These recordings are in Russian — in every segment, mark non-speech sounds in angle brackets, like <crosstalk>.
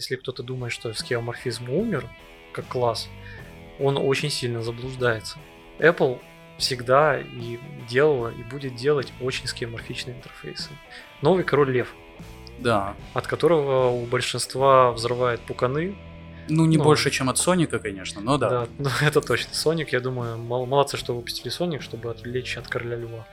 Если кто-то думает, что скеоморфизм умер, как класс, он очень сильно заблуждается. Apple всегда и делала, и будет делать очень скеоморфичные интерфейсы. Новый король лев. Да. От которого у большинства взрывает пуканы. Ну, не ну, больше, чем от Соника, конечно, но да. Да, <laughs> ну, это точно. Соник, я думаю, молодцы, что выпустили Соник, чтобы отвлечь от короля льва.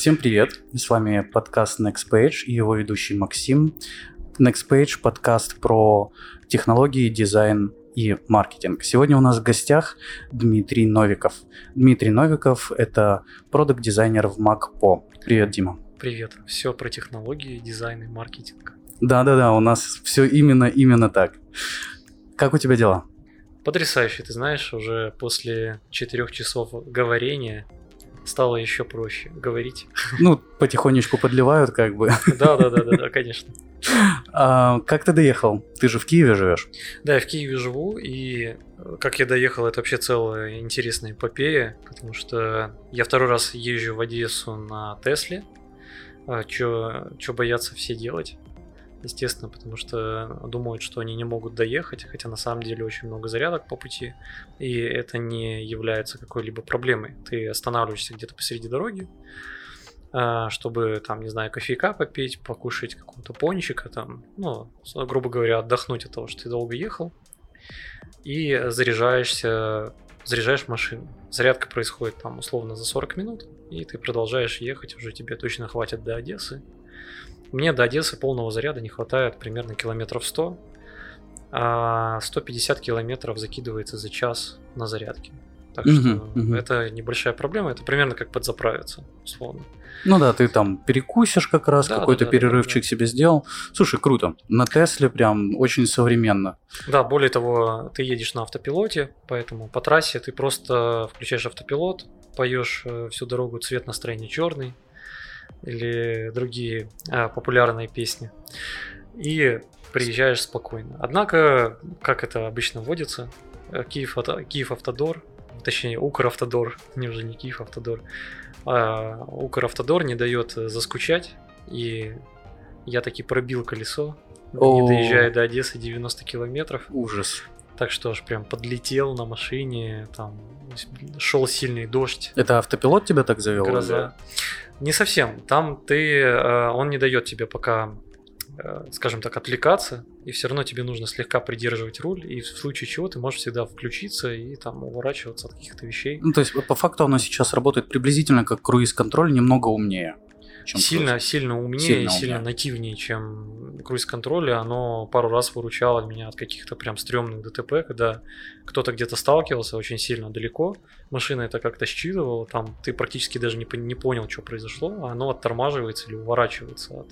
Всем привет! С вами подкаст Next Page и его ведущий Максим. Next Page – подкаст про технологии, дизайн и маркетинг. Сегодня у нас в гостях Дмитрий Новиков. Дмитрий Новиков – это продукт-дизайнер в MacPo. Привет, Дима. Привет. Все про технологии, дизайн и маркетинг. Да-да-да, у нас все именно, именно так. Как у тебя дела? Потрясающе, ты знаешь, уже после четырех часов говорения стало еще проще говорить. Ну, потихонечку подливают, как бы. Да, да, да, да, да, конечно. А, как ты доехал? Ты же в Киеве живешь? Да, я в Киеве живу, и как я доехал, это вообще целая интересная эпопея, потому что я второй раз езжу в Одессу на Тесле. А, чё, чё боятся все делать? Естественно, потому что думают, что они не могут доехать, хотя на самом деле очень много зарядок по пути, и это не является какой-либо проблемой. Ты останавливаешься где-то посреди дороги, а, чтобы, там, не знаю, кофейка попить, покушать какого-то пончика, там, ну, грубо говоря, отдохнуть от того, что ты долго ехал, и заряжаешься, заряжаешь машину. Зарядка происходит там условно за 40 минут, и ты продолжаешь ехать, уже тебе точно хватит до Одессы, мне до Одессы полного заряда не хватает примерно километров 100, а 150 километров закидывается за час на зарядке. Так что uh-huh. это небольшая проблема, это примерно как подзаправиться, условно. Ну да, ты там перекусишь как раз, да, какой-то да, да, перерывчик да, да. себе сделал. Слушай, круто. На Тесле прям очень современно. Да, более того, ты едешь на автопилоте, поэтому по трассе ты просто включаешь автопилот, поешь э, всю дорогу цвет настроения черный, или другие а, популярные песни. И приезжаешь спокойно. Однако, как это обычно вводится, э, Киев, Киев Автодор, точнее Укр Автодор, не уже не Киев Автодор, а Укр Автодор не дает заскучать, и я таки пробил колесо, не доезжая до Одессы 90 километров. Ужас. Так что аж прям подлетел на машине, там шел сильный дождь. Это автопилот тебя так завел? Гроза. Не совсем. Там ты, э, он не дает тебе пока, э, скажем так, отвлекаться, и все равно тебе нужно слегка придерживать руль, и в случае чего ты можешь всегда включиться и там уворачиваться от каких-то вещей. Ну, то есть, по факту оно сейчас работает приблизительно как круиз-контроль, немного умнее чем сильно, круиз. сильно умнее сильно умнее. нативнее, чем круиз-контроль. Оно пару раз выручало меня от каких-то прям стрёмных ДТП, когда кто-то где-то сталкивался очень сильно далеко, машина это как-то считывала, там ты практически даже не, не понял, что произошло, а оно оттормаживается или уворачивается от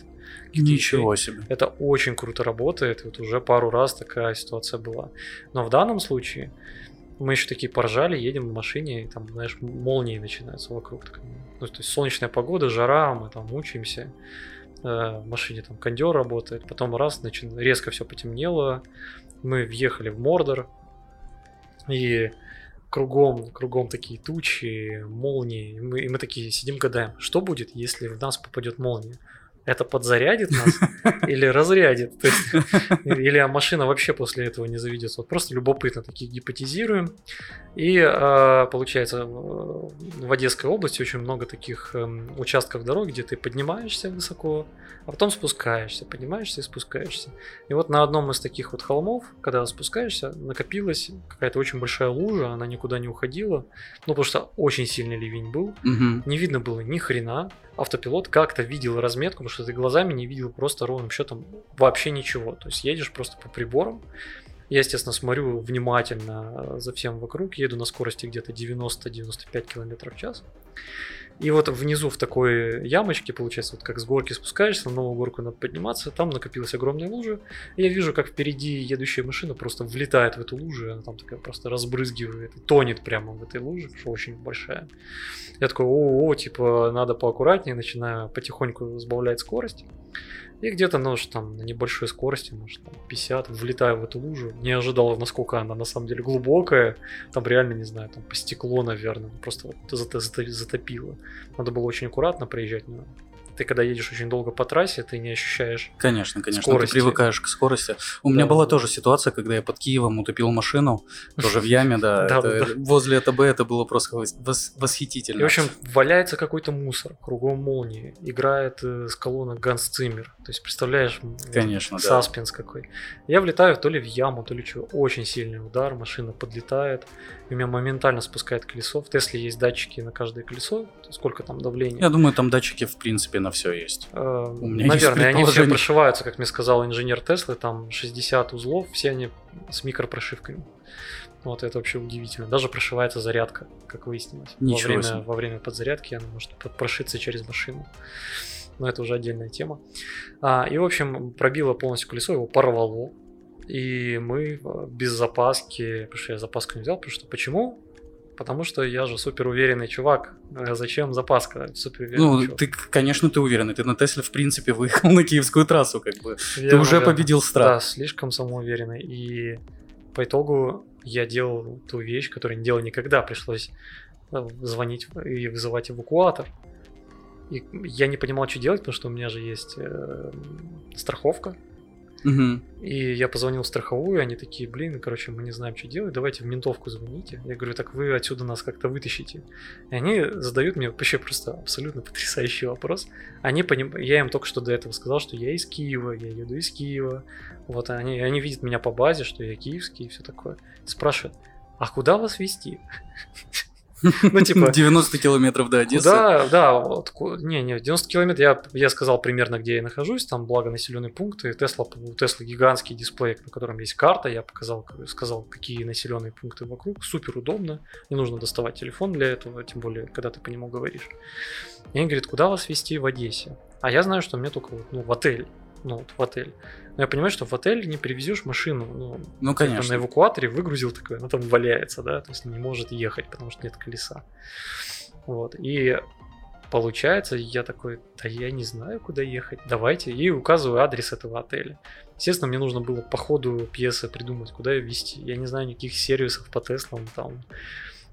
Ничего себе. Это очень круто работает, вот уже пару раз такая ситуация была. Но в данном случае мы еще такие поржали, едем в машине, и там, знаешь, молнии начинаются вокруг. Так, ну, то есть солнечная погода, жара, мы там мучаемся. Э, в машине там кондер работает. Потом раз, значит, резко все потемнело. Мы въехали в Мордор. И кругом, кругом такие тучи, молнии. И мы, и мы такие сидим, гадаем, что будет, если в нас попадет молния? Это подзарядит нас <laughs> или разрядит. То есть, или машина вообще после этого не заведется. Вот просто любопытно такие гипотезируем. И а, получается, в Одесской области очень много таких эм, участков дороги, где ты поднимаешься высоко, а потом спускаешься, поднимаешься и спускаешься. И вот на одном из таких вот холмов, когда спускаешься, накопилась какая-то очень большая лужа, она никуда не уходила, ну потому что очень сильный ливень был, угу. не видно было ни хрена, автопилот как-то видел разметку, потому что ты глазами не видел просто ровным счетом вообще ничего. То есть едешь просто по приборам. Я, естественно, смотрю внимательно за всем вокруг, еду на скорости где-то 90-95 км в час. И вот внизу в такой ямочке, получается, вот как с горки спускаешься, на новую горку надо подниматься, там накопилась огромная лужа. И я вижу, как впереди едущая машина просто влетает в эту лужу, она там такая просто разбрызгивает, тонет прямо в этой луже, что очень большая. Я такой, о, типа, надо поаккуратнее, начинаю потихоньку сбавлять скорость. И где-то, ну, там, на небольшой скорости, может, там, 50, влетаю в эту лужу. Не ожидал, насколько она на самом деле глубокая. Там реально, не знаю, там по стекло, наверное. Просто вот затопило. Надо было очень аккуратно проезжать, но ты когда едешь очень долго по трассе, ты не ощущаешь. Конечно, конечно, Скорости. ты привыкаешь к скорости. У меня Да. была тоже ситуация, когда я под Киевом утопил машину, тоже в <laughs> яме, да. Возле АТБ это было просто вос- вос- И, восхитительно. в общем, валяется какой-то мусор, кругом молнии, играет э, с колонок Ганс Циммер. То есть, представляешь, Конечно, саспенс какой. Я влетаю то ли в яму, то ли что. Очень сильный удар, машина подлетает, и меня моментально спускает колесо. В Тесле есть датчики на каждое колесо, сколько там давления. Я думаю, там датчики в принципе на все есть. Э, меня есть Наверное, они все прошиваются, как мне сказал инженер Теслы, там 60 узлов, все они с микропрошивками. Вот это вообще удивительно. Даже прошивается зарядка, как выяснилось. Во Ничего время, себе. во время подзарядки она может прошиться через машину. Но это уже отдельная тема. А, и, в общем, пробило полностью колесо, его порвало. И мы э, без запаски, потому что я запаску не взял, потому что почему? Потому что я же супер уверенный чувак. Э, Зачем запаска? Супер уверенный Ну, чувак. ты, конечно, ты уверен, ты на Тесле в принципе выехал <laughs> на киевскую трассу, как бы. Ты Верно, уже верно. победил Да, страх. слишком самоуверенный. И по итогу я делал ту вещь, которую не делал никогда. Пришлось э, звонить и вызывать эвакуатор. И я не понимал, что делать, потому что у меня же есть э, страховка. Мгм. И я позвонил в страховую, они такие, блин, короче, мы не знаем, что делать, давайте в ментовку звоните. Я говорю, так вы отсюда нас как-то вытащите. И они задают мне вообще просто абсолютно <laughs> потрясающий вопрос. Они поним... Я им только что до этого сказал, что я из Киева, я еду из Киева. Вот они, они видят меня по базе, что я киевский и все такое. Спрашивают, а куда вас везти? <laughs> <laughs> Ну, типа, 90 километров до Одессы. да, да, вот, не, не, 90 километров, я, я сказал примерно, где я нахожусь, там, благо, населенные пункты, Тесла, у Теслы гигантский дисплей, на котором есть карта, я показал, сказал, какие населенные пункты вокруг, супер удобно, не нужно доставать телефон для этого, тем более, когда ты по нему говоришь. И они говорят, куда вас везти в Одессе? А я знаю, что мне только, ну, в отель, ну, в отель. Но я понимаю, что в отель не перевезешь машину, ну, Ну, типа, конечно. на эвакуаторе выгрузил такое, она там валяется, да, то есть не может ехать, потому что нет колеса. Вот, и получается, я такой, да я не знаю, куда ехать, давайте, и указываю адрес этого отеля. Естественно, мне нужно было по ходу пьесы придумать, куда ее везти. Я не знаю никаких сервисов по Теслам там,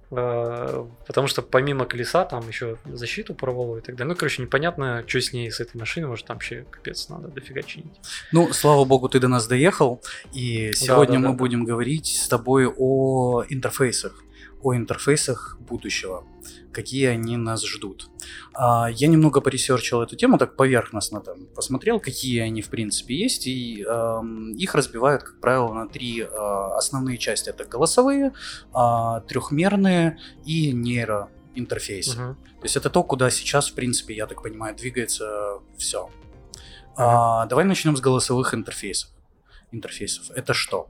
потому что помимо колеса там еще защиту порвало и так далее. Ну, короче, непонятно, что с ней, с этой машиной, может там вообще капец надо дофига чинить. Ну, слава богу, ты до нас доехал. И сегодня да, мы да. будем говорить с тобой о интерфейсах. О интерфейсах будущего. Какие они нас ждут. А, я немного поресерчил эту тему, так поверхностно там посмотрел, какие они в принципе есть. И ам, их разбивают, как правило, на три а, основные части. Это голосовые, а, трехмерные и нейроинтерфейсы. Мгм. То есть это то, куда сейчас, в принципе, я так понимаю, двигается все. давай начнем с голосовых интерфейсов. Интерфейсов. Это что?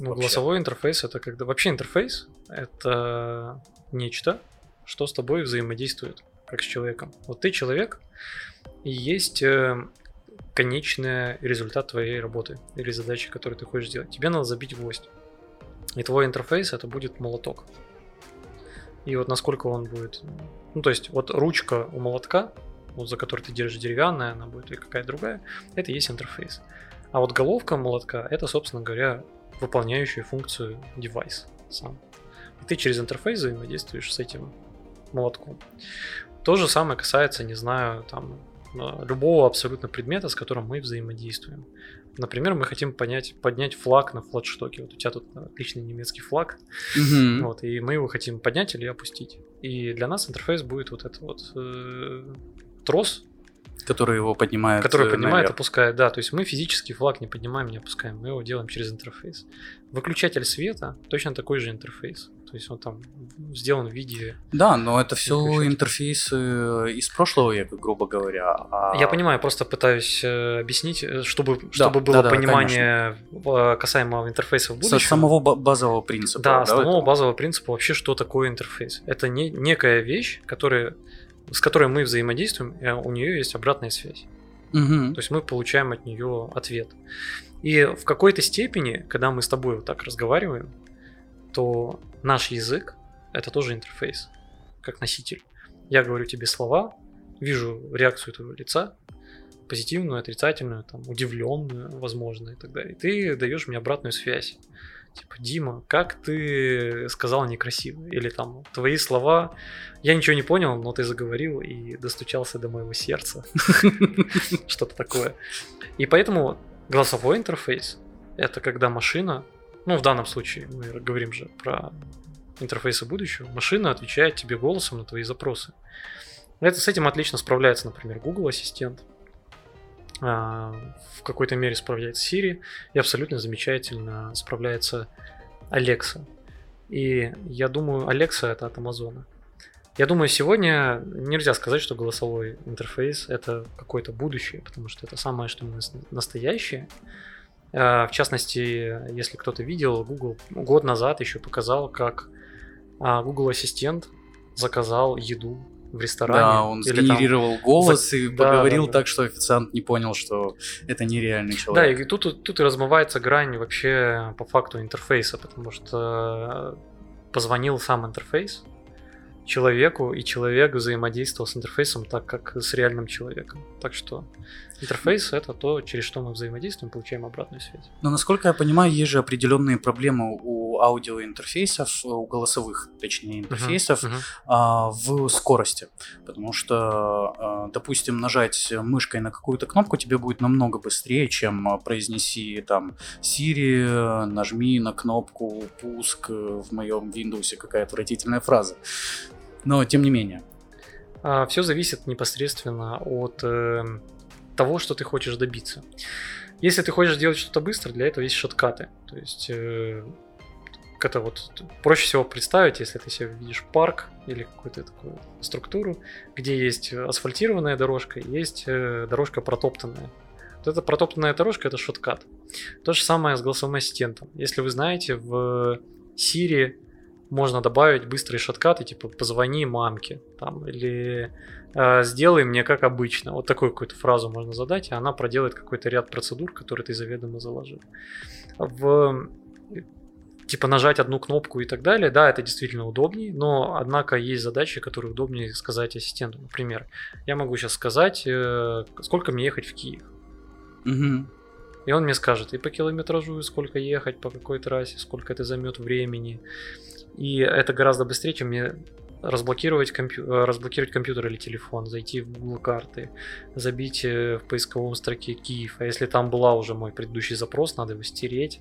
Ну, вообще. голосовой интерфейс это когда вообще интерфейс это нечто, что с тобой взаимодействует, как с человеком. Вот ты человек, и есть э, конечный результат твоей работы или задачи, которую ты хочешь сделать. Тебе надо забить гвоздь. И твой интерфейс это будет молоток. И вот насколько он будет. Ну, то есть, вот ручка у молотка, вот за которой ты держишь деревянная, она будет или какая-то другая, это и есть интерфейс. А вот головка молотка это, собственно говоря, выполняющую функцию девайс сам. И ты через интерфейс взаимодействуешь с этим молотком. То же самое касается, не знаю, там э, любого абсолютно предмета, с которым мы взаимодействуем. Например, мы хотим понять, поднять флаг на флагштоке. Вот у тебя тут отличный немецкий флаг, Мгм. вот, и мы его хотим поднять или опустить. И для нас интерфейс будет вот этот вот э, трос, Который его поднимает. который э, поднимает, наверх. опускает. Да, то есть мы физический флаг не поднимаем, не опускаем, мы его делаем через интерфейс. Выключатель света точно такой же интерфейс. То есть он там сделан в виде... Да, но это все интерфейсы из прошлого века, грубо говоря. а- Я понимаю, просто пытаюсь э, объяснить, э, чтобы, чтобы было да-да, понимание э, касаемо интерфейса в Со будущем. самого ба- базового принципа. Да, основного этого? базового принципа вообще, что такое интерфейс. Это не, некая вещь, которая, с которой мы взаимодействуем, и у нее есть обратная связь. Мгм. То есть мы получаем от нее ответ. И в какой-то степени, когда мы с тобой вот так разговариваем, то наш язык это тоже интерфейс, как носитель. Я говорю тебе слова, вижу реакцию твоего лица, позитивную, отрицательную, там, удивленную, возможно, и так далее. И ты даешь мне обратную связь. Типа, Дима, как ты сказал некрасиво? Или там, твои слова, я ничего не понял, но ты заговорил и достучался до моего сердца. <laughs> Что-то такое. И поэтому голосовой интерфейс — это когда машина, ну, в данном случае мы говорим же про интерфейсы будущего, машина отвечает тебе голосом на твои запросы. Это, с этим отлично справляется, например, Google Ассистент, а, в какой-то мере справляется Siri, и абсолютно замечательно справляется Alexa. И я думаю, Alexa это от Амазона. Я думаю, сегодня нельзя сказать, что голосовой интерфейс это какое-то будущее, потому что это самое, что мы настоящее. А, в частности, если кто-то видел, Google год назад еще показал, как а, Google Ассистент заказал еду в ресторане. Да, он сгенерировал там... голос За... и да, поговорил да, да. так, что официант не понял, что это нереальный человек. Да, и тут, тут и размывается грань вообще по факту интерфейса, потому что позвонил сам интерфейс человеку, и человек взаимодействовал с интерфейсом так, как с реальным человеком. Так что интерфейс — это то, через что мы взаимодействуем, получаем обратную связь. Но, насколько я понимаю, есть же определенные проблемы у аудиоинтерфейсов, у голосовых, точнее, интерфейсов uh-huh, uh-huh. А, в скорости. Потому что, а, допустим, нажать мышкой на какую-то кнопку тебе будет намного быстрее, чем произнеси там Siri, нажми на кнопку пуск в моем Windows, какая отвратительная фраза. Но тем не менее. А, Все зависит непосредственно от э, того, что ты хочешь добиться. Если ты хочешь делать что-то быстро, для этого есть шоткаты. То есть э, это вот проще всего представить, если ты себе видишь парк или какую-то такую структуру, где есть асфальтированная дорожка, есть э, дорожка протоптанная. Вот эта протоптанная дорожка это шоткат. То же самое с голосовым ассистентом. Если вы знаете, в Siri можно добавить быстрые шоткаты, типа позвони мамке, там, или э, сделай мне как обычно. Вот такую какую-то фразу можно задать, и она проделает какой-то ряд процедур, которые ты заведомо заложил. В типа нажать одну кнопку и так далее, да, это действительно удобнее, но однако есть задачи, которые удобнее сказать ассистенту. Например, я могу сейчас сказать, э, сколько мне ехать в Киев. Угу. И он мне скажет и по километражу, и сколько ехать, по какой трассе, сколько это займет времени. И это гораздо быстрее, чем мне разблокировать, компью... Э, разблокировать компьютер или телефон, зайти в Google карты, забить э, в поисковом строке Киев. А если там была уже мой предыдущий запрос, надо его стереть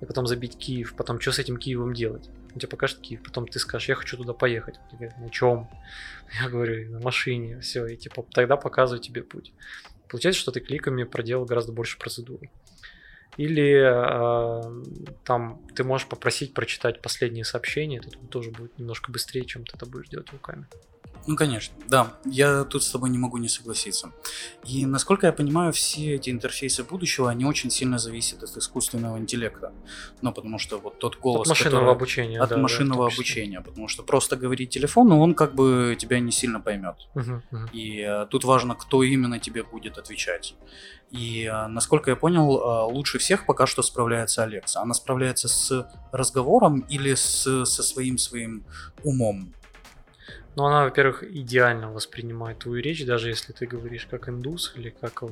и потом забить Киев, потом что с этим Киевом делать? Он тебе покажет Киев, потом ты скажешь, я хочу туда поехать. Он на чем? <laughs> Я говорю, на машине, все, и типа тогда показываю тебе путь. Получается, что ты кликами проделал гораздо больше процедуры. Или э, там ты можешь попросить прочитать последние сообщения, это тоже будет немножко быстрее, чем ты это будешь делать руками. Ну, конечно, да. Я тут с тобой не могу не согласиться. И, насколько я понимаю, все эти интерфейсы будущего, они очень сильно зависят от искусственного интеллекта. Ну, потому что вот тот голос... От машинного который... обучения. От да, машинного да, обучения. Потому что просто говорить телефону, он как бы тебя не сильно поймет. Угу, угу. И а, тут важно, кто именно тебе будет отвечать. И, а, насколько я понял, а, лучше всех пока что справляется Алекса. Она справляется с разговором или с, со своим своим умом? Но она, во-первых, идеально воспринимает твою речь, даже если ты говоришь как индус или как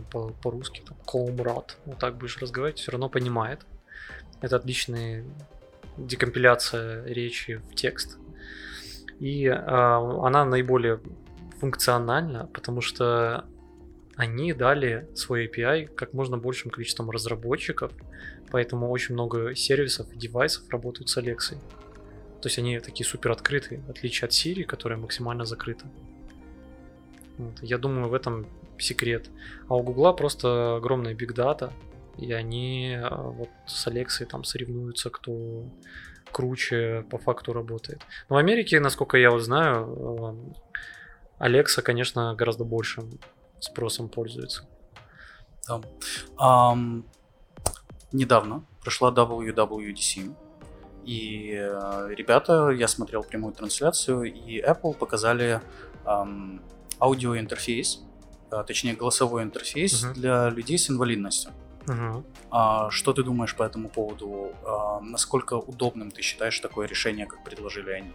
по-русски, там, комрад, вот так будешь разговаривать, все равно понимает. Это отличная декомпиляция речи в текст. И э, она наиболее функциональна, потому что они дали свой API как можно большим количеством разработчиков, поэтому очень много сервисов и девайсов работают с Алексой. То есть они такие супер открытые, в отличие от Siri, которая максимально закрыта. Вот. Я думаю, в этом секрет. А у Гугла просто огромная биг дата, и они а, вот с Алексой там соревнуются, кто круче по факту работает. Но в Америке, насколько я вот знаю, Алекса, конечно, гораздо большим спросом пользуется. Да. Um, недавно прошла WWDC, и э, ребята, я смотрел прямую трансляцию, и Apple показали эм, аудиоинтерфейс, э, точнее голосовой интерфейс uh-huh. для людей с инвалидностью. Uh-huh. А, что ты думаешь по этому поводу? А, насколько удобным ты считаешь такое решение, как предложили они?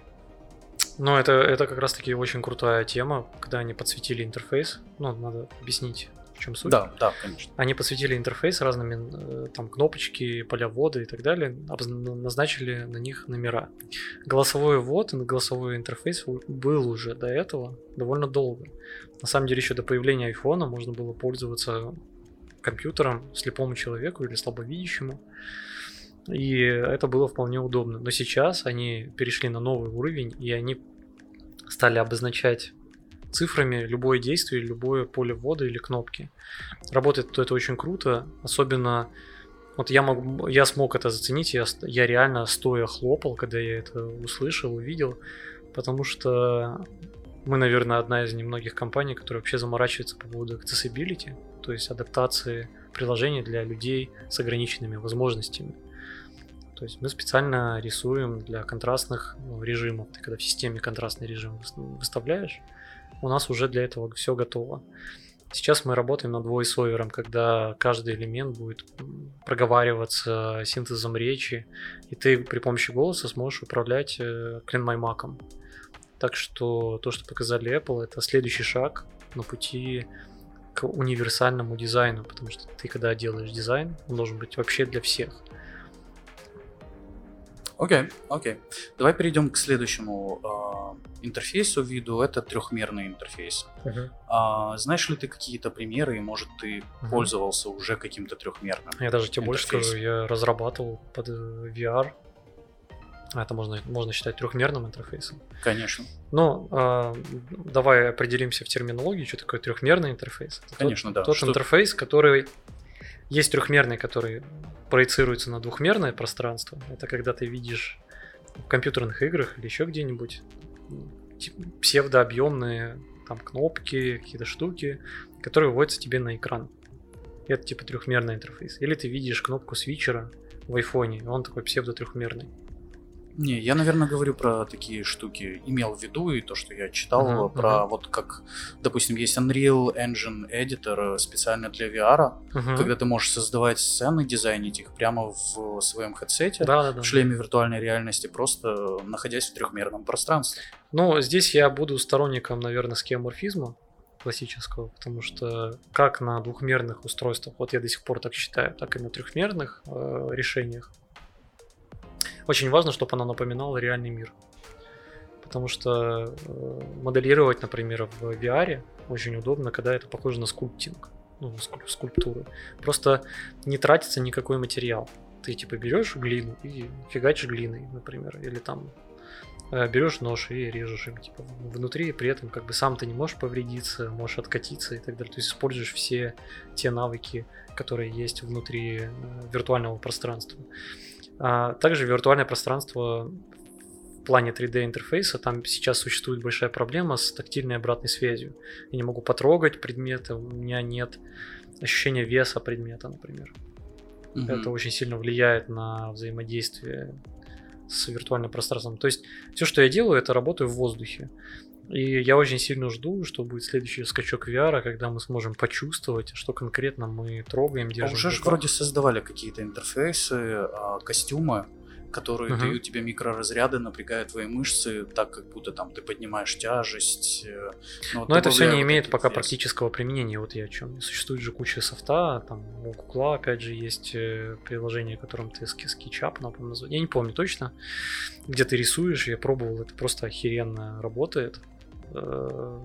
Ну, это, это как раз-таки очень крутая тема, когда они подсветили интерфейс. Ну, надо объяснить в чем суть? Да, да, конечно. Они посвятили интерфейс разными, э, там, кнопочки, поля ввода и так далее, назначили на них номера. Голосовой ввод и голосовой интерфейс был уже до этого довольно долго. На самом деле, еще до появления айфона можно было пользоваться компьютером слепому человеку или слабовидящему. И это было вполне удобно. Но сейчас они перешли на новый уровень, и они стали обозначать цифрами любое действие, любое поле ввода или кнопки. Работает то это очень круто, особенно вот я, мог, я смог это заценить, я, я реально стоя хлопал, когда я это услышал, увидел, потому что мы, наверное, одна из немногих компаний, которая вообще заморачивается по поводу accessibility, то есть адаптации приложений для людей с ограниченными возможностями. То есть мы специально рисуем для контрастных ну, режимов. Ты когда в системе контрастный режим выставляешь, у нас уже для этого все готово. Сейчас мы работаем над voice когда каждый элемент будет проговариваться синтезом речи, и ты при помощи голоса сможешь управлять э, CleanMyMac. Так что то, что показали Apple, это следующий шаг на пути к универсальному дизайну, потому что ты, когда делаешь дизайн, он должен быть вообще для всех. Окей, okay, окей. Okay. Давай перейдем к следующему э, интерфейсу виду. Это трехмерный интерфейс. Uh-huh. А, знаешь ли ты какие-то примеры, и может ты uh-huh. пользовался уже каким-то трехмерным? Я даже тебе больше скажу, я разрабатывал под э, VR. Это можно, можно считать трехмерным интерфейсом. Конечно. Ну, э, давай определимся в терминологии, что такое трехмерный интерфейс. Это Конечно, тот, да. Тот что... интерфейс, который есть трехмерный, который проецируется на двухмерное пространство. Это когда ты видишь в компьютерных играх или еще где-нибудь псевдообъемные там кнопки, какие-то штуки, которые выводятся тебе на экран. Это типа трехмерный интерфейс. Или ты видишь кнопку свитчера в айфоне, он такой псевдо-трехмерный. Не, я, наверное, говорю про такие штуки, имел в виду, и то, что я читал, uh-huh, про uh-huh. вот как, допустим, есть Unreal Engine Editor специально для VR, uh-huh. когда ты можешь создавать сцены, дизайнить их прямо в своем хедсете, да, да, да. в шлеме виртуальной реальности, просто находясь в трехмерном пространстве. Ну, здесь я буду сторонником, наверное, скеоморфизма классического, потому что как на двухмерных устройствах, вот я до сих пор так считаю, так и на трехмерных э, решениях очень важно, чтобы она напоминала реальный мир. Потому что э, моделировать, например, в VR очень удобно, когда это похоже на скульптинг, ну, скульптуру. Просто не тратится никакой материал. Ты типа берешь глину и фигачишь глиной, например, или там э, берешь нож и режешь им типа внутри, при этом как бы сам ты не можешь повредиться, можешь откатиться и так далее. То есть используешь все те навыки, которые есть внутри э, виртуального пространства. А также виртуальное пространство в плане 3D интерфейса, там сейчас существует большая проблема с тактильной обратной связью. Я не могу потрогать предметы, у меня нет ощущения веса предмета, например. Mm-hmm. Это очень сильно влияет на взаимодействие с виртуальным пространством. То есть все, что я делаю, это работаю в воздухе. И я очень сильно жду, что будет следующий скачок VR, когда мы сможем почувствовать, что конкретно мы трогаем, держим. А уже же вроде создавали какие-то интерфейсы, а, костюмы, которые uh-huh. дают тебе микроразряды, напрягают твои мышцы, так как будто там ты поднимаешь тяжесть. Э, ну, вот Но это все не имеет пока вес. практического применения. Вот я о чем. Существует же куча софта, там у Google опять же есть э, приложение, которым ты напомню, назвать. Я не помню точно, где ты рисуешь. Я пробовал, это просто охеренно работает. Э,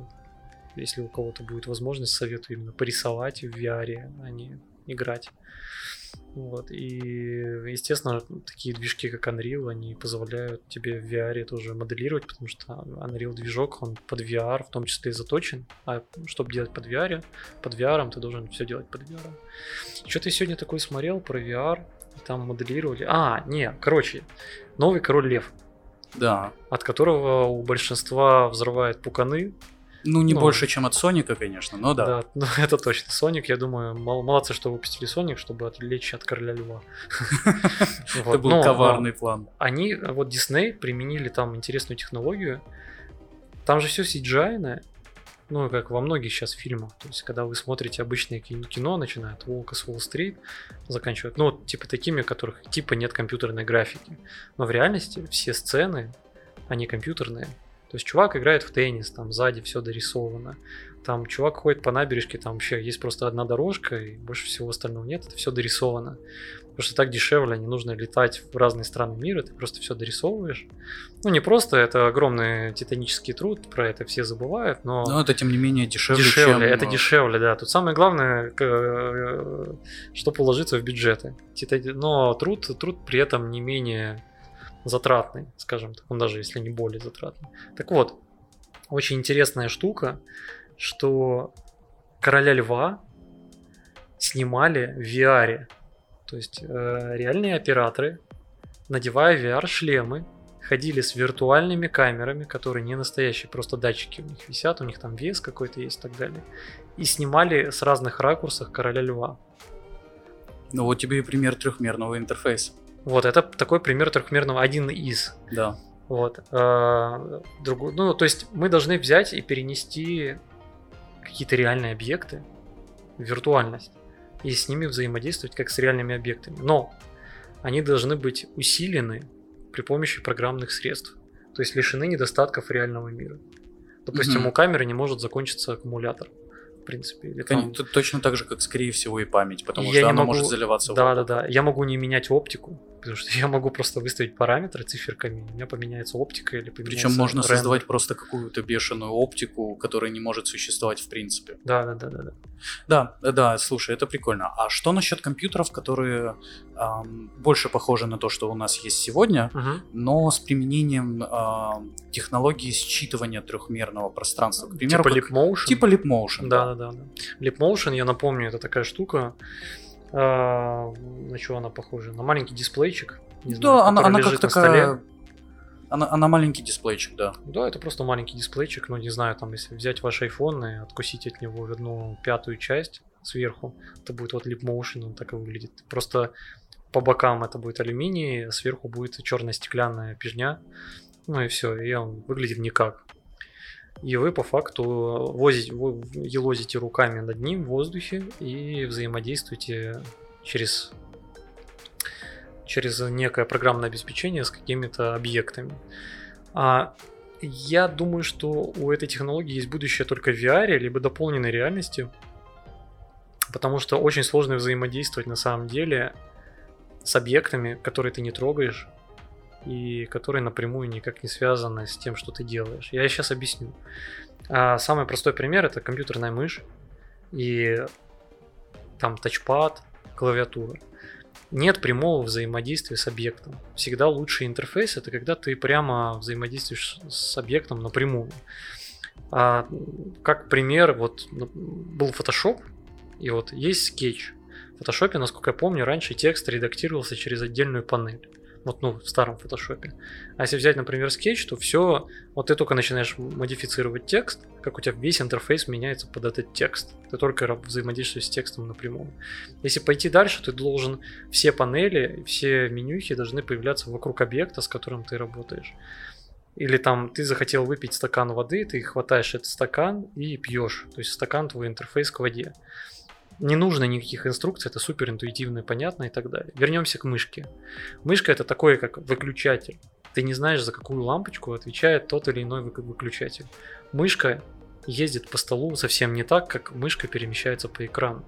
если у кого-то будет возможность, советую именно порисовать в VR, а не играть. Вот. И, естественно, такие движки, как Unreal, они позволяют тебе в VR тоже моделировать, потому что Unreal движок, он под VR в том числе и заточен. А чтобы делать под VR, под VR ты должен все делать под VR. Что-то я сегодня такой смотрел про VR, там моделировали. А, не, короче, новый король лев. Да. От которого у большинства взрывает пуканы. Ну, не ну, больше, чем от Соника, конечно, но да. Да, <laughs> ну, это точно. Соник, я думаю, молодцы, что выпустили Соник, чтобы отвлечь от Короля Льва. <laughs> Это был коварный план. Они, вот Дисней применили там интересную технологию. Там же все CGI, ну, как во многих сейчас фильмах. То есть, когда вы смотрите обычное кино, начиная от Волка с Уолл-стрит, заканчивая, ну, вот, типа такими, которых типа нет компьютерной графики. Но в реальности все сцены, они компьютерные. То есть чувак играет в теннис, там сзади все дорисовано. Там чувак ходит по набережке, там вообще есть просто одна дорожка, и больше всего остального нет, это все дорисовано. Потому что так дешевле, не нужно летать в разные страны мира, ты просто все дорисовываешь. Ну, не просто, это огромный титанический труд, про это все забывают, но... Но это, тем не менее, дешевле, Дешевле, чем... это э, дешевле, да. Тут самое главное, чтобы уложиться в бюджеты. Но труд, труд при этом не менее затратный, скажем так, он даже если не более затратный. Так вот, очень интересная штука, что короля льва снимали в VR. То есть э, реальные операторы, надевая VR-шлемы, ходили с виртуальными камерами, которые не настоящие, просто датчики у них висят, у них там вес какой-то есть и так далее. И снимали с разных ракурсов короля льва. Ну вот тебе и пример трехмерного интерфейса. Вот, это такой пример трехмерного, один из. Да. Вот. другу- ну, то есть мы должны взять и перенести какие-то реальные объекты в виртуальность и с ними взаимодействовать как с реальными объектами. Но они должны быть усилены при помощи программных средств, то есть лишены недостатков реального мира. Допустим, Мгм. у камеры не может закончиться аккумулятор, в принципе. Или там- Точно так же, как, скорее всего, и память, потому Я что она могу- может заливаться в Да, да, да. Я могу не менять оптику, потому что <laughs> я могу просто выставить параметры циферками, у меня поменяется оптика или поменяется Причем можно рендер. создавать просто какую-то бешеную оптику, которая не может существовать в принципе. Да, да, да, да, да. Да, э, да, слушай, это прикольно. А что насчет компьютеров, которые ам, больше похожи на то, что у нас есть сегодня, Мгм. но с применением ам, технологии считывания трехмерного пространства? К примеру, типа как- Leap Motion. Типа Leap Motion. Да, да, да, да. Leap Motion, я напомню, это такая штука. А, на что она похожа? На маленький дисплейчик. не знаю, Да, она, который она лежит как такая... столе. Она, она маленький дисплейчик, да. Да, это просто маленький дисплейчик, ну не знаю, там если взять ваш iPhone и откусить от него одну пятую часть сверху, это будет вот Leap Motion, он так и выглядит. Просто по бокам это будет алюминий, а сверху будет черная стеклянная пижня, ну и все, и он выглядит никак. И вы по факту возите, елозите руками над ним в воздухе и взаимодействуете через через некое программное обеспечение с какими-то объектами. А я думаю, что у этой технологии есть будущее только в VR, либо дополненной реальности, потому что очень сложно взаимодействовать на самом деле с объектами, которые ты не трогаешь, и которые напрямую никак не связаны с тем, что ты делаешь. Я сейчас объясню. А, Самый простой пример это компьютерная мышь и там тачпад, клавиатура. Нет прямого взаимодействия с объектом. Всегда лучший интерфейс это когда ты прямо взаимодействуешь с объектом напрямую. А, как пример, вот ну, был Photoshop, и вот есть скетч. В Photoshop, насколько я помню, раньше текст редактировался через отдельную панель. Вот, ну, в старом фотошопе. А если взять, например, скетч, то все, вот ты только начинаешь модифицировать текст, как у тебя весь интерфейс меняется под этот текст. Ты только взаимодействуешь с текстом напрямую. Если пойти дальше, ты должен все панели, все менюхи должны появляться вокруг объекта, с которым ты работаешь. Или там ты захотел выпить стакан воды, ты хватаешь этот стакан и пьешь. То есть стакан твой интерфейс к воде. Не нужно никаких инструкций, это супер интуитивно и понятно и так далее. Вернемся к мышке. Мышка это такой, как выключатель. Ты не знаешь, за какую лампочку отвечает тот или иной вы- выключатель. Мышка ездит по столу совсем не так, как мышка перемещается по экрану.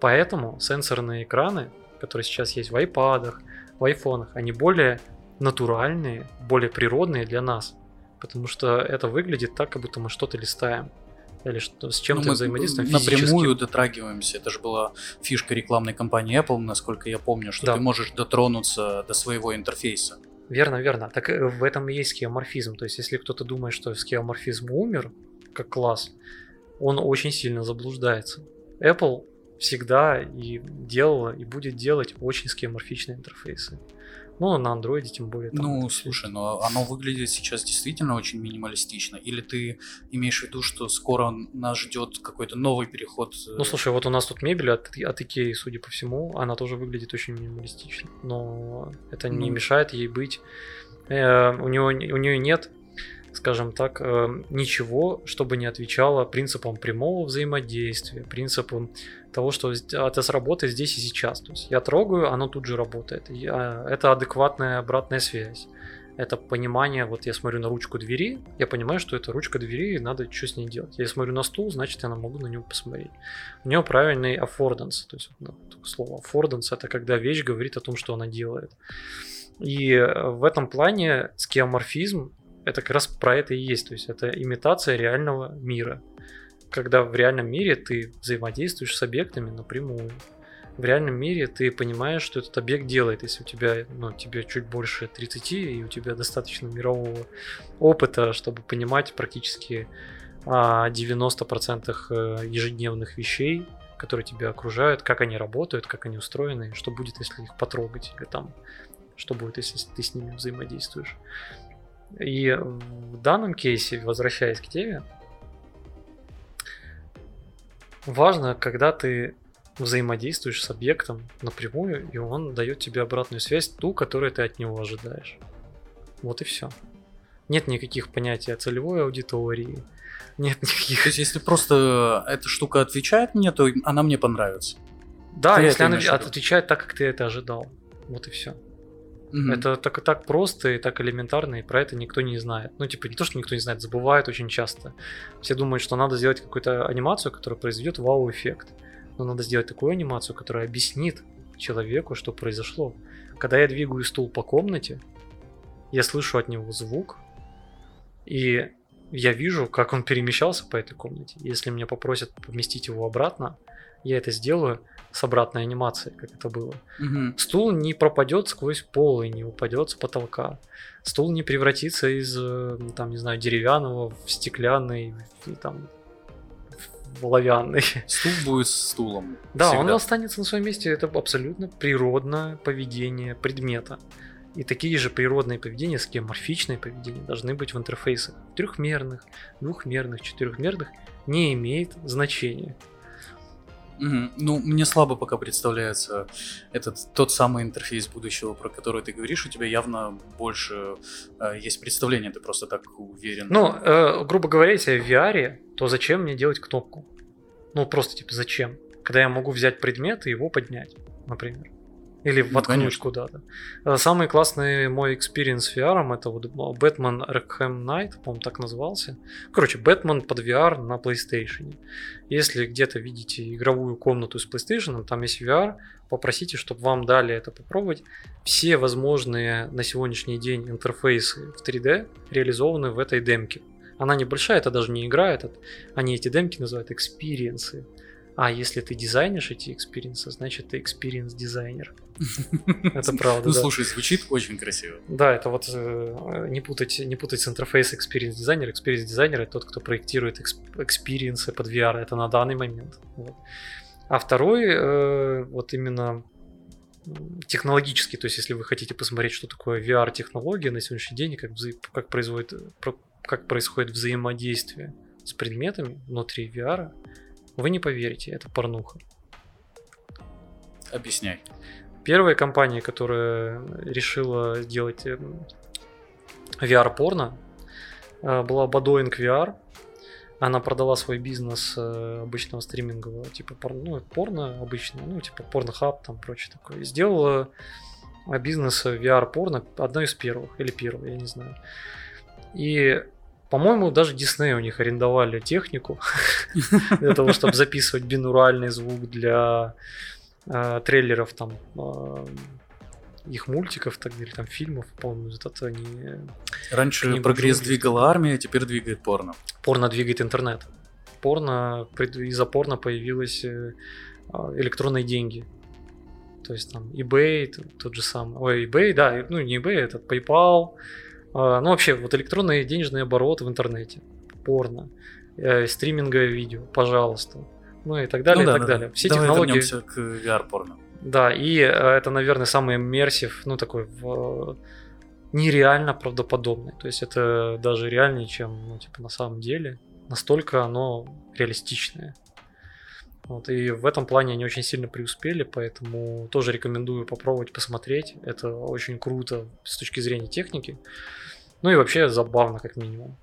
Поэтому сенсорные экраны, которые сейчас есть в айпадах, в айфонах, они более натуральные, более природные для нас. Потому что это выглядит так, как будто мы что-то листаем. Или что, с чем-то Ну, мы взаимодействуем напрямую физически. дотрагиваемся. Это же была фишка рекламной кампании Apple, насколько я помню, что Да. ты можешь дотронуться до своего интерфейса. Верно, верно. Так э, в этом и есть скеоморфизм. То есть, если кто-то думает, что скеоморфизм умер, как класс, он очень сильно заблуждается. Apple всегда и делала, и будет делать очень скеоморфичные интерфейсы. Ну, на андроиде тем более. там ну, это слушай, но оно выглядит сейчас действительно очень минималистично. Или ты имеешь в виду, что скоро нас ждет какой-то новый переход? э, Ну, слушай, вот у нас тут мебель от, от Икеи, судя по всему, она тоже выглядит очень минималистично. Но это не Ну. мешает ей быть. э, у, него, у нее нет, скажем так, э, ничего, чтобы не отвечало принципам прямого взаимодействия, принципам того, что это сработает здесь и сейчас. То есть я трогаю, оно тут же работает. Я- это адекватная обратная связь. это понимание, вот я смотрю на ручку двери, я понимаю, что это ручка двери, и надо что с ней делать. Я смотрю на стул, значит, я могу на него посмотреть. У него правильный affordance, то есть ну, слово affordance это когда вещь говорит о том, что она делает. И в этом плане скеоморфизм это как раз про это и есть, то есть это имитация реального мира. Когда в реальном мире ты взаимодействуешь с объектами напрямую в реальном мире ты понимаешь, что этот объект делает, если у тебя, ну, тебе чуть больше 30, и у тебя достаточно мирового опыта, чтобы понимать практически 90% а, э, ежедневных вещей, которые тебя окружают, как они работают, как они устроены, что будет, если их потрогать, или там, что будет, если ты с ними взаимодействуешь. И в данном кейсе, возвращаясь к теме, важно, когда ты взаимодействуешь с объектом напрямую, и он дает тебе обратную связь, ту, которую ты от него ожидаешь. Вот и все. Нет никаких понятий о целевой аудитории. Нет никаких... То есть, если просто эта штука отвечает мне, то она мне понравится. Да, ты если она отвечает так, как ты это ожидал. Вот и все. Угу. Это так, так просто и так элементарно, и про это никто не знает. Ну, типа, не то, что никто не знает, забывают очень часто. Все думают, что надо сделать какую-то анимацию, которая произведет вау-эффект но надо сделать такую анимацию, которая объяснит человеку, что произошло. Когда я двигаю стул по комнате, я слышу от него звук, и я вижу, как он перемещался по этой комнате. Если меня попросят поместить его обратно, я это сделаю с обратной анимацией, как это было. Угу. Стул не пропадет сквозь пол и не упадет с потолка. Стул не превратится из, э, там, не знаю, деревянного в стеклянный, там, оловянный. <laughs> Стул будет стулом. Да, всегда. он останется на своем месте. Это абсолютно природное поведение предмета. И такие же природные поведения, скеоморфичные поведения должны быть в интерфейсах. Трехмерных, двухмерных, четырехмерных не имеет значения. Угу. Ну, мне слабо пока представляется этот тот самый интерфейс будущего, про который ты говоришь. У тебя явно больше э, есть представление, ты просто так уверен. Ну, э, грубо говоря, если я в VR, то зачем мне делать кнопку? Ну, просто типа зачем? Когда я могу взять предмет и его поднять, например. Или ну, воткнуть куда-то. Э, самый классный мой experience с VR это вот Batman Arkham Knight, по-моему, так назывался. Короче, Бэтмен под VR на PlayStation. Если где-то видите игровую комнату с PlayStation, там есть VR, попросите, чтобы вам дали это попробовать. Все возможные на сегодняшний день интерфейсы в 3D реализованы в этой демке. Она небольшая, это даже не игра, это, они эти демки называют экспириенсы. А если ты дизайнишь эти экспириенсы, значит ты experience дизайнер. Это правда. Ну, слушай, звучит очень красиво. Да, это вот э, не путать, не путать с interface experience дизайнер. Experience дизайнер это тот, кто проектирует экспириенсы под VR. Это на данный момент. А второй, э, вот именно технологический, то есть если вы хотите посмотреть, что такое VR-технология на сегодняшний день, как, как, производит, как происходит взаимодействие с предметами внутри VR, вы не поверите, это порнуха. Объясняй. Первая компания, которая решила сделать эм, VR-порно, э, была Badoing VR. Она продала свой бизнес э, обычного стримингового, типа порно, ну, порно обычное, ну, типа порнохаб, там прочее такое. И сделала бизнес VR-порно одной из первых, или первого, я не знаю. И по-моему, даже Дисней у них арендовали технику <laughs> для того, чтобы записывать бинуральный звук для э, трейлеров там э, их мультиков так, или там фильмов, по-моему, это они... Раньше прогресс двигала армия, теперь двигает порно. Порно двигает интернет. Порно, из-за порно появились э, электронные деньги. То есть там eBay, тот же самый. Ой, eBay, да, ну не eBay, это PayPal, а, ну, вообще, вот электронные денежные обороты в интернете, порно, э, стриминговое видео, пожалуйста. Ну и так далее, ну, да, и так да, далее. Все Давай технологии. к VR-порно. Да, и э, это, наверное, самый иммерсив, ну, такой в нереально правдоподобный. То есть это даже реальнее, чем, ну, типа, на самом деле. Настолько оно реалистичное. Вот, и в этом плане они очень сильно преуспели, поэтому тоже рекомендую попробовать посмотреть. Это очень круто с точки зрения техники. Ну и вообще забавно, как минимум.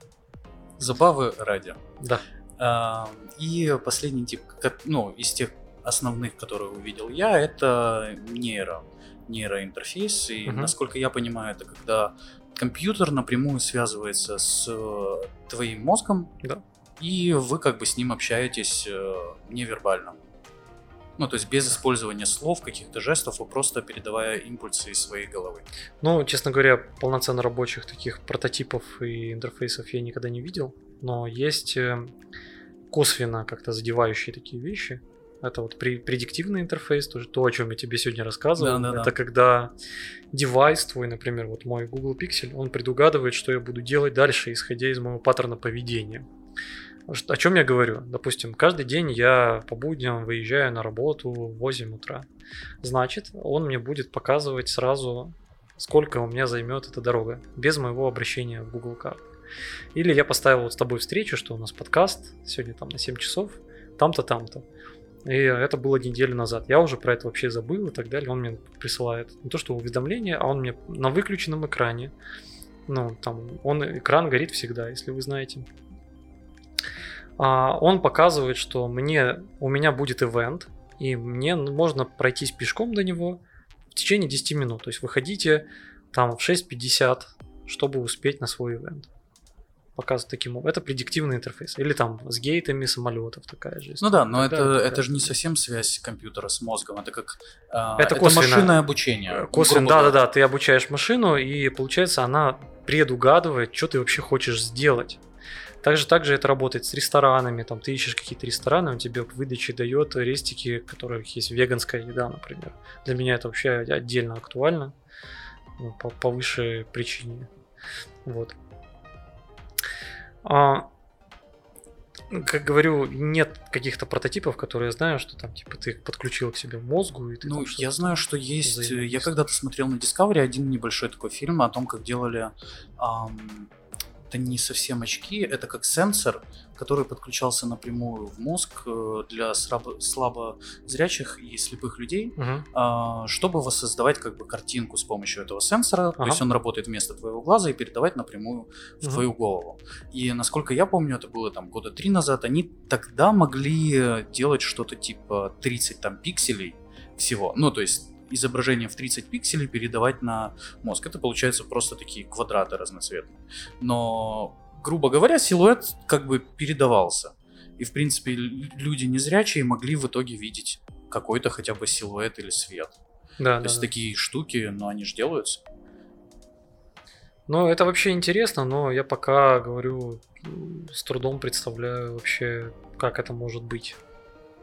Забавы ради. Да. И последний тип, ну, из тех основных, которые увидел я, это нейро, нейроинтерфейс. И, угу. насколько я понимаю, это когда компьютер напрямую связывается с э, твоим мозгом, Да. и вы как бы с ним общаетесь э, невербально. Ну, то есть без использования слов, каких-то жестов, а просто передавая импульсы из своей головы. Ну, честно говоря, полноценно рабочих таких прототипов и интерфейсов я никогда не видел, но есть э, косвенно как-то задевающие такие вещи. Это вот предиктивный интерфейс, тоже то, о чем я тебе сегодня рассказывал. Да-да-да. Это когда девайс твой, например, вот мой Google Pixel, он предугадывает, что я буду делать дальше, исходя из моего паттерна поведения. О чем я говорю? Допустим, каждый день я по будням выезжаю на работу в 8 утра. Значит, он мне будет показывать сразу, сколько у меня займет эта дорога, без моего обращения в Google карты. Или я поставил вот с тобой встречу, что у нас подкаст сегодня там на 7 часов, там-то, там-то. И это было неделю назад. Я уже про это вообще забыл и так далее. Он мне присылает не то что уведомление, а он мне на выключенном экране. Ну, там, он, экран горит всегда, если вы знаете. А, он показывает, что мне, у меня будет ивент, и мне н- можно пройтись пешком до него в течение 10 минут. То есть выходите там в 6.50, чтобы успеть на свой ивент. Показывает таким образом. Это предиктивный интерфейс. Или там с гейтами самолетов такая же. Ну да, но Тогда это, это это же не совсем связь компьютера с мозгом, это как а, Это это, косвенно. машинное обучение. Э, Косвенно, грубо да, да, говоря. да, ты обучаешь машину, и получается, она предугадывает, что ты вообще хочешь сделать. Также, также это работает с ресторанами, там ты ищешь какие-то рестораны, он тебе в выдаче дает рестики, в которых есть веганская еда, например. Для меня это вообще отдельно актуально, ну, по, по высшей причине. Вот. А, как говорю, нет каких-то прототипов, которые я знаю, что там типа ты их подключил к себе мозгу и ты Ну, я знаю, что есть. э, Я когда-то смотрел на Discovery один небольшой такой фильм о том, как делали. ам, это не совсем очки, это как сенсор, который подключался напрямую в мозг э, для слабо, слабозрячих и слепых людей, а, чтобы воссоздавать как бы картинку с помощью этого сенсора. То Ага. есть он работает вместо твоего глаза и передавать напрямую в Мгм. твою голову. И насколько я помню, это было там года три назад, они тогда могли делать что-то типа 30 там пикселей всего. Ну, то есть изображение в 30 пикселей передавать на мозг. Это получается просто такие квадраты разноцветные. Но, грубо говоря, силуэт как бы передавался. И, в принципе, люди незрячие могли в итоге видеть какой-то хотя бы силуэт или свет. Да, То да, есть да. такие штуки, но они же делаются. Ну, это вообще интересно, но я пока говорю, с трудом представляю вообще, как это может быть.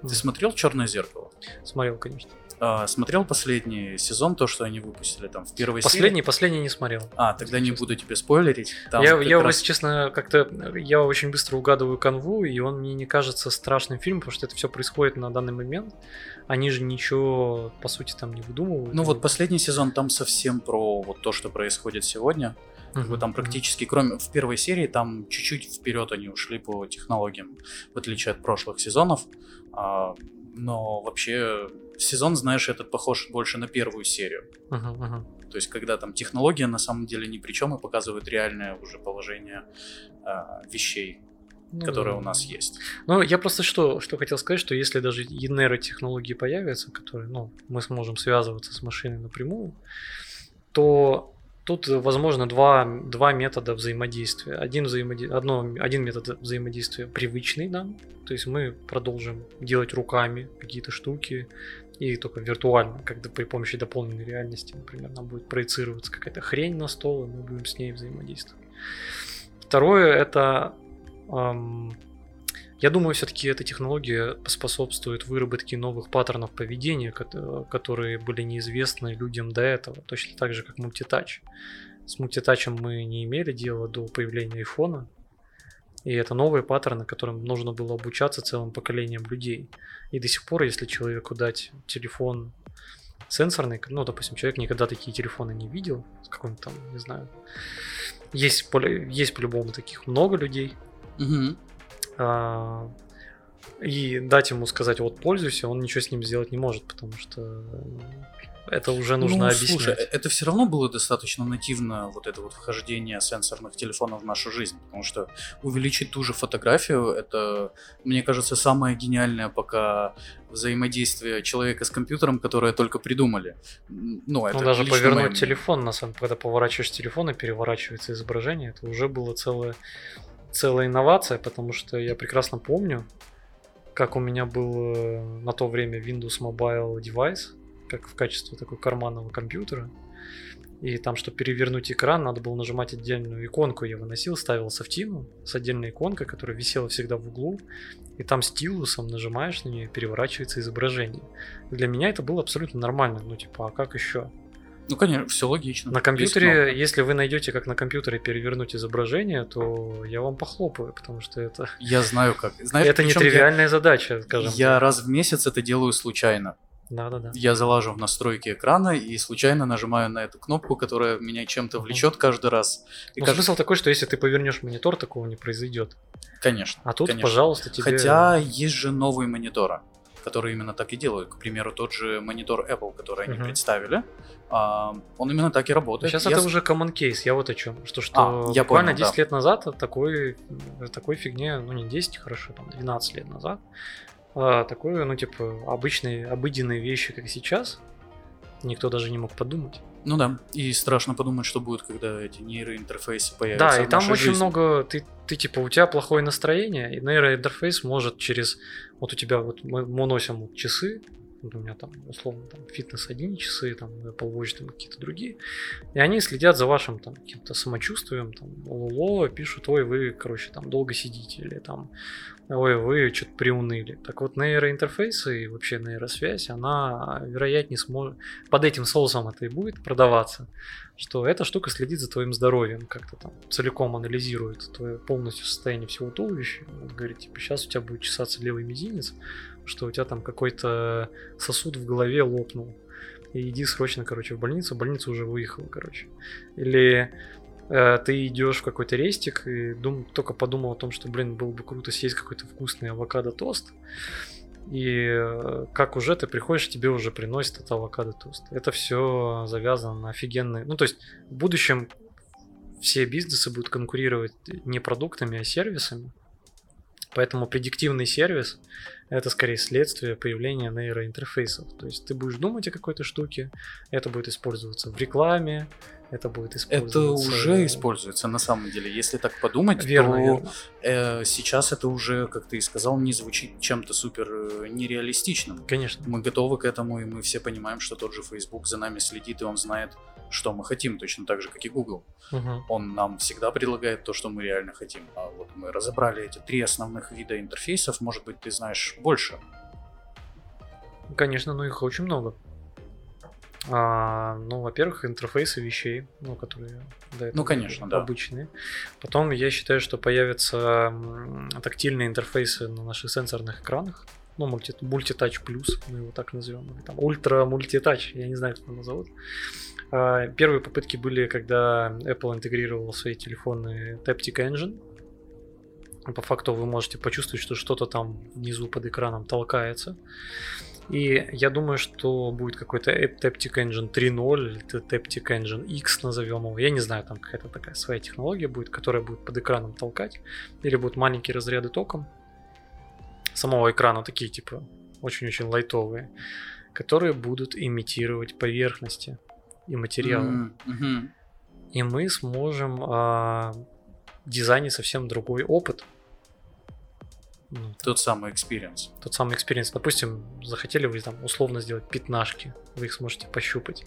Ты смотрел Черное зеркало? Смотрел, конечно. А, смотрел последний сезон, то, что они выпустили там в первой Последний, последний не смотрел. серии? А, тогда не буду тебе спойлерить. Там я, я раз- если честно, как-то я очень быстро угадываю канву, и он мне не кажется страшным фильмом, потому что это все происходит на данный момент. Они же ничего, по сути, там не выдумывают. Ну вот последний сезон там совсем про вот то, что происходит сегодня. Как бы там практически, кроме в первой серии, там чуть-чуть вперед они ушли по технологиям, в отличие от прошлых сезонов. А, но вообще сезон, знаешь, этот похож больше на первую серию. Мгм, мгм. То есть, когда там технология на самом деле ни при чем и показывает реальное уже положение а, вещей, Ну которые да. у нас есть. Ну, я просто что, что хотел сказать, что если даже и нейротехнологии появятся, которые, ну, мы сможем связываться с машиной напрямую, то тут, э, возможно, два, два метода взаимодействия. Один, взаимоди... Одно, один метод взаимодействия привычный нам, то есть мы продолжим делать руками какие-то штуки, и только виртуально, когда при помощи дополненной реальности, например, нам будет проецироваться какая-то хрень на стол, и мы будем с ней взаимодействовать. Второе это ам, я думаю, все-таки эта технология способствует выработке новых паттернов поведения, кот- которые были неизвестны людям до этого, точно так же, как мультитач. С мультитачем мы не имели дела до появления айфона, и это новые паттерны, которым нужно было обучаться целым поколением людей. И до сих пор, если человеку дать телефон сенсорный, ну, допустим, человек никогда такие телефоны не видел, с каким-то там, не знаю, есть, есть по-любому таких много людей, Мгм. а, и дать ему сказать, вот пользуйся, он ничего с ним сделать не может, потому что это уже нужно ну, объяснять. Слушай, это все равно было достаточно нативно, вот это вот вхождение сенсорных телефонов в нашу жизнь, потому что увеличить ту же фотографию, это, мне кажется, самое гениальное пока взаимодействие человека с компьютером, которое только придумали. Ну, это ну, даже повернуть мнение. телефон, на самом когда поворачиваешь телефон и переворачивается изображение, это уже было целое, целая инновация, потому что я прекрасно помню, как у меня был э, на то время Windows Mobile девайс, как в качестве такой карманного компьютера. И там, чтобы перевернуть экран, надо было нажимать отдельную иконку. Я выносил, ставил софтину с отдельной иконкой, которая висела всегда в углу. И там стилусом нажимаешь на нее и переворачивается изображение. Для меня это было абсолютно нормально. Ну, типа, а как еще? Ну, конечно, все логично. На компьютере, если вы найдете, как на компьютере перевернуть изображение, то я вам похлопаю, потому что это, Я знаю как. Знаешь, это не причем я- задача, скажем. Я так. раз в месяц это делаю случайно. Да-да-да. Я залажу в настройки экрана и случайно нажимаю на эту кнопку, которая меня чем-то влечет каждый раз. И Но кажется, смысл такой, что если ты повернешь монитор, такого не произойдет. конечно. А тут, конечно. пожалуйста, тебе... Хотя есть же новые мониторы, которые именно так и делают. К примеру, тот же монитор Apple, который они Мгм. представили, а, он именно так и работает. Сейчас Я это уже common case, я вот о чем. Что, что А, я буквально понял, 10 да. лет назад такой, такой фигне, ну не 10, хорошо, там 12 лет назад, а, такое, ну типа, обычные, обыденные вещи, как сейчас, никто даже не мог подумать. Ну да, и страшно подумать, что будет, когда эти нейроинтерфейсы появятся Да, и там очень жизни. много, ты, ты типа, у тебя плохое настроение, и нейроинтерфейс может через, вот у тебя, вот мы, мы носим вот часы, вот у меня там, условно, там, фитнес одни часы, там, Apple Watch, там, какие-то другие, и они следят за вашим, там, каким-то самочувствием, там, лоло, пишут, ой, вы, короче, там, долго сидите, или там, ой, вы что-то приуныли. Так вот, нейроинтерфейсы и вообще нейросвязь, она, вероятнее, сможет, под этим соусом это и будет продаваться, что эта штука следит за твоим здоровьем, как-то там целиком анализирует твое полностью состояние всего туловища. Вот говорит, типа, сейчас у тебя будет чесаться левый мизинец, что у тебя там какой-то сосуд в голове лопнул. И иди срочно, короче, в больницу. Больница уже выехала, короче. Или ты идешь в какой-то рестик и дум, только подумал о том, что, блин, было бы круто съесть какой-то вкусный авокадо-тост. И э, как уже ты приходишь, тебе уже приносят это авокадо-тост. Это все завязано на офигенные... Ну, то есть в будущем все бизнесы будут конкурировать не продуктами, а сервисами. Поэтому предиктивный сервис это скорее следствие появления нейроинтерфейсов. То есть ты будешь думать о какой-то штуке, это будет использоваться в рекламе, это будет Это использоваться... уже используется на самом деле. Если так подумать, Верно, то верно. э, сейчас это уже, как ты и сказал, не звучит чем-то супер э, нереалистичным. Конечно. Мы готовы к этому, и мы все понимаем, что тот же Facebook за нами следит, и он знает, что мы хотим, точно так же, как и Google. Мгм. Он нам всегда предлагает то, что мы реально хотим. А вот мы разобрали эти три основных вида интерфейсов, может быть, ты знаешь больше. Конечно, но их очень много. А, ну, во-первых, интерфейсы вещей, ну, которые этого Ну, конечно, да. обычные. Потом я считаю, что появятся тактильные интерфейсы на наших сенсорных экранах. Ну, мульти, мультитач плюс, мы его так назовем. Там ультра мультитач, я не знаю, как его назовут. А, Первые попытки были, когда Apple интегрировал в свои телефоны Taptic Engine. По факту вы можете почувствовать, что что-то там внизу под экраном толкается. И я думаю, что будет какой-то Taptic Engine 3.0 или Taptic Engine X назовем его. Я не знаю, там какая-то такая своя технология будет, которая будет под экраном толкать. Или будут маленькие разряды током самого экрана, такие типа очень-очень лайтовые, которые будут имитировать поверхности и материалы. Мгм. И мы сможем а, дизайнить совсем другой опыт. Ну, Тот самый experience. тот самый experience. Допустим, захотели вы там условно сделать пятнашки, вы их сможете пощупать.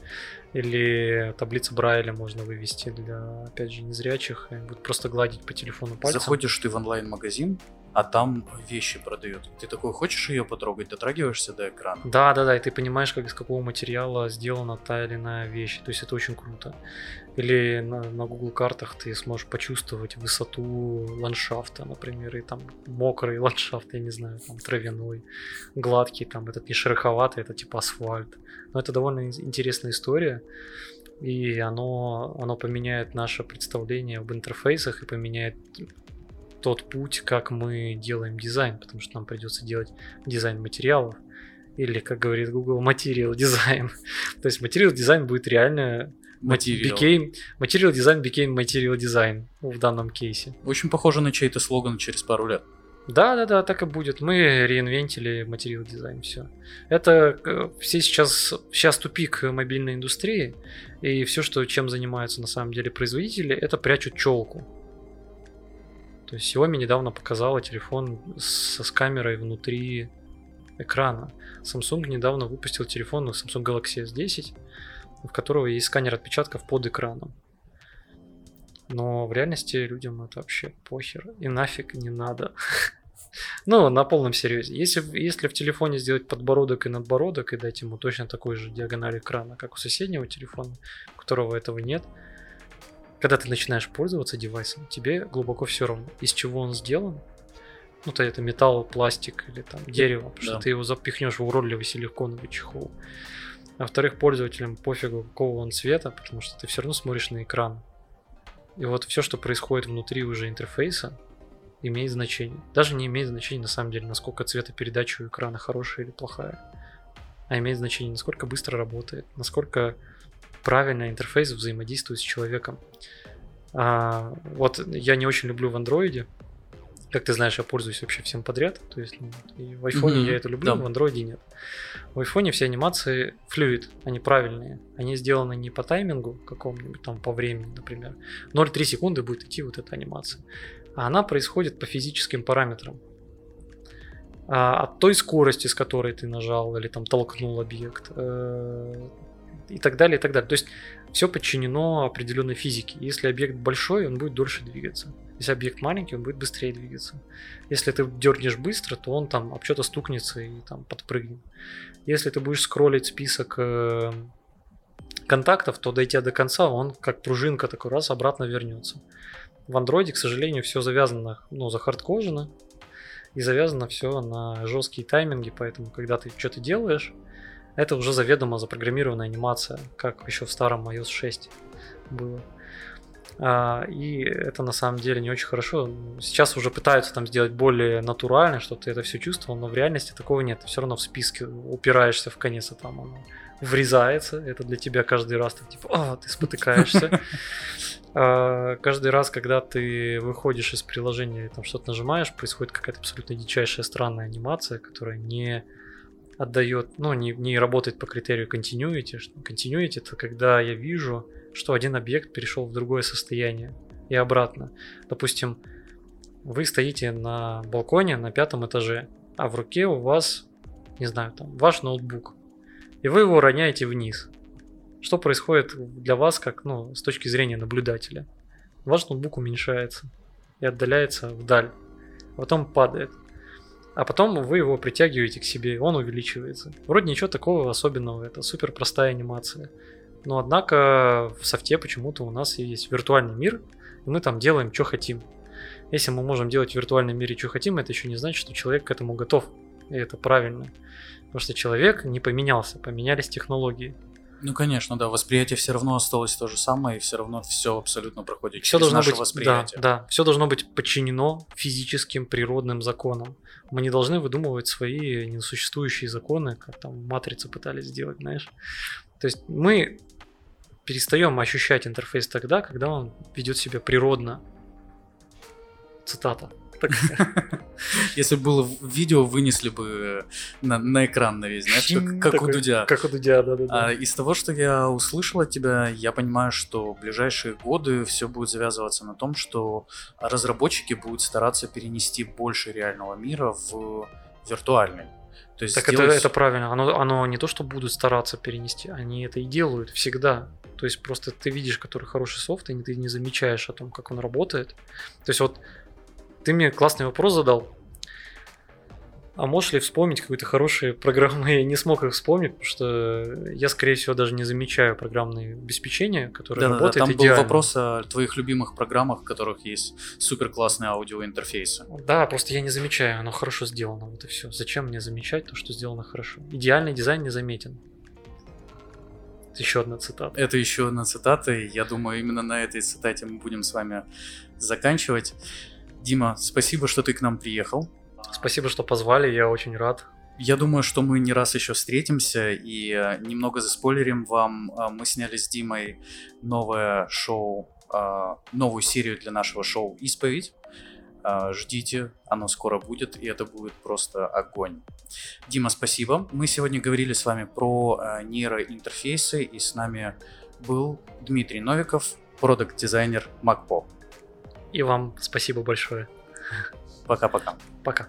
Или таблица Брайля можно вывести для, опять же, незрячих, и будет просто гладить по телефону пальцем. Заходишь ты в онлайн-магазин, а там вещи продают. Ты такой, хочешь ее потрогать, дотрагиваешься до экрана. Да, да, да, и ты понимаешь, как из какого материала сделана та или иная вещь. То есть это очень круто. Или на, на Google картах ты сможешь почувствовать высоту ландшафта, например, и там мокрый ландшафт, я не знаю, там травяной, гладкий, там этот не шероховатый, это типа асфальт. Но это довольно ин- интересная история. И оно, оно поменяет наше представление об интерфейсах и поменяет тот путь, как мы делаем дизайн, потому что нам придется делать дизайн материалов, или, как говорит Google, материал дизайн. <laughs> То есть материал дизайн будет реально Материал. Became, material design became material design в данном кейсе. Очень похоже на чей-то слоган через пару лет. Да, да, да, так и будет. Мы реинвентили материал дизайн, все. Это э, все сейчас, сейчас тупик мобильной индустрии, и все, что чем занимаются на самом деле производители, это прячут челку. То есть Xiaomi недавно показала телефон с, с камерой внутри экрана. Samsung недавно выпустил телефон Samsung Galaxy S10, в которого есть сканер отпечатков под экраном. Но в реальности людям это вообще похер. И нафиг не надо. <laughs> Ну, на полном серьезе. Если, если в телефоне сделать подбородок и надбородок и дать ему точно такой же диагональ экрана, как у соседнего телефона, у которого этого нет, когда ты начинаешь пользоваться девайсом, тебе глубоко все равно, из чего он сделан. Ну, то это металл, пластик или там дерево, потому Да. что ты его запихнешь в уродливый силиконовый чехол. А во-вторых, пользователям пофигу, какого он цвета, потому что ты все равно смотришь на экран. И вот все, что происходит внутри уже интерфейса, имеет значение. Даже не имеет значения на самом деле, насколько цветопередача у экрана хорошая или плохая. А имеет значение, насколько быстро работает, насколько правильно интерфейс взаимодействует с человеком. А, вот я не очень люблю в андроиде. Как ты знаешь, я пользуюсь вообще всем подряд. То есть ну, и в айфоне Мгм, я это люблю, да. в андроиде нет. В айфоне все анимации флюид, они правильные. Они сделаны не по таймингу какому-нибудь там по времени, например. 0,3 секунды будет идти вот эта анимация. А она происходит по физическим параметрам. А, от той скорости, с которой ты нажал или там толкнул объект. И так далее, и так далее. То есть все подчинено определенной физике. Если объект большой, он будет дольше двигаться. Если объект маленький, он будет быстрее двигаться. Если ты дернешь быстро, то он там об что-то стукнется и там подпрыгнет. Если ты будешь скроллить список э, контактов, то дойдя до конца, он как пружинка такой раз обратно вернется. В андроиде, к сожалению, все завязано, ну, захардкожено. И завязано все на жесткие тайминги, поэтому когда ты что-то делаешь, это уже заведомо запрограммированная анимация, как еще в старом iOS 6 было. А, и это на самом деле не очень хорошо. Сейчас уже пытаются там сделать более натурально, чтобы ты это все чувствовал, но в реальности такого нет. Ты все равно в списке упираешься в конец, и там оно врезается. Это для тебя каждый раз ты типа, а, ты спотыкаешься. <laughs> А, Каждый раз, когда ты выходишь из приложения и там что-то нажимаешь, происходит какая-то абсолютно дичайшая странная анимация, которая не отдает, ну, не, не работает по критерию continuity. Continuity это когда я вижу, что один объект перешел в другое состояние и обратно. Допустим, вы стоите на балконе на пятом этаже, а в руке у вас, не знаю, там, ваш ноутбук, и вы его роняете вниз. Что происходит для вас, как, ну, с точки зрения наблюдателя? Ваш ноутбук уменьшается и отдаляется вдаль, а потом падает. А потом вы его притягиваете к себе, и он увеличивается. Вроде ничего такого особенного, это супер простая анимация. Но однако в софте почему-то у нас есть виртуальный мир, и мы там делаем, что хотим. Если мы можем делать в виртуальном мире, что хотим, это еще не значит, что человек к этому готов. И это правильно. Потому что человек не поменялся, поменялись технологии. Ну, конечно, да, восприятие все равно осталось то же самое, и все равно все абсолютно проходит Все через должно наше быть, да, восприятие. да, все должно быть подчинено физическим природным законам. Мы не должны выдумывать свои несуществующие законы, как там матрицы пытались сделать, знаешь. То есть мы перестаем ощущать интерфейс тогда, когда он ведет себя природно. Цитата. <laughs> Если бы было видео, вынесли бы на, на экран на весь, знаешь, как, как у Такой, Дудя. Как у Дудя, да, да, да. А из того, что я услышал от тебя, я понимаю, что в ближайшие годы все будет завязываться на том, что разработчики будут стараться перенести больше реального мира в виртуальный. То есть Так это, сделать- это правильно. Оно, оно не то, что будут стараться перенести, они это и делают всегда. То есть просто ты видишь, который хороший софт, и ты не замечаешь о том, как он работает. То есть вот ты мне классный вопрос задал. А можешь ли вспомнить какие-то хорошие программы? <laughs> Я не смог их вспомнить, потому что я, скорее всего, даже не замечаю программное обеспечение, которое Да-да-да, работает там идеально. был вопрос о твоих любимых программах, в которых есть супер классные аудиоинтерфейсы. Да, просто я не замечаю, оно хорошо сделано, вот и все. Зачем мне замечать то, что сделано хорошо? Идеальный дизайн не заметен. Еще одна цитата. Это еще одна цитата, и я думаю, именно на этой цитате мы будем с вами заканчивать. Дима, спасибо, что ты к нам приехал. Спасибо, что позвали, я очень рад. Я думаю, что мы не раз еще встретимся и э, немного заспойлерим вам. Э, мы сняли с Димой новое шоу, э, новую серию для нашего шоу «Исповедь». Ждите, оно скоро будет, и это будет просто огонь. Дима, спасибо. Мы сегодня говорили с вами про нейроинтерфейсы, и с нами был Дмитрий Новиков, продукт-дизайнер MacPo. И вам спасибо большое. Пока-пока. Пока.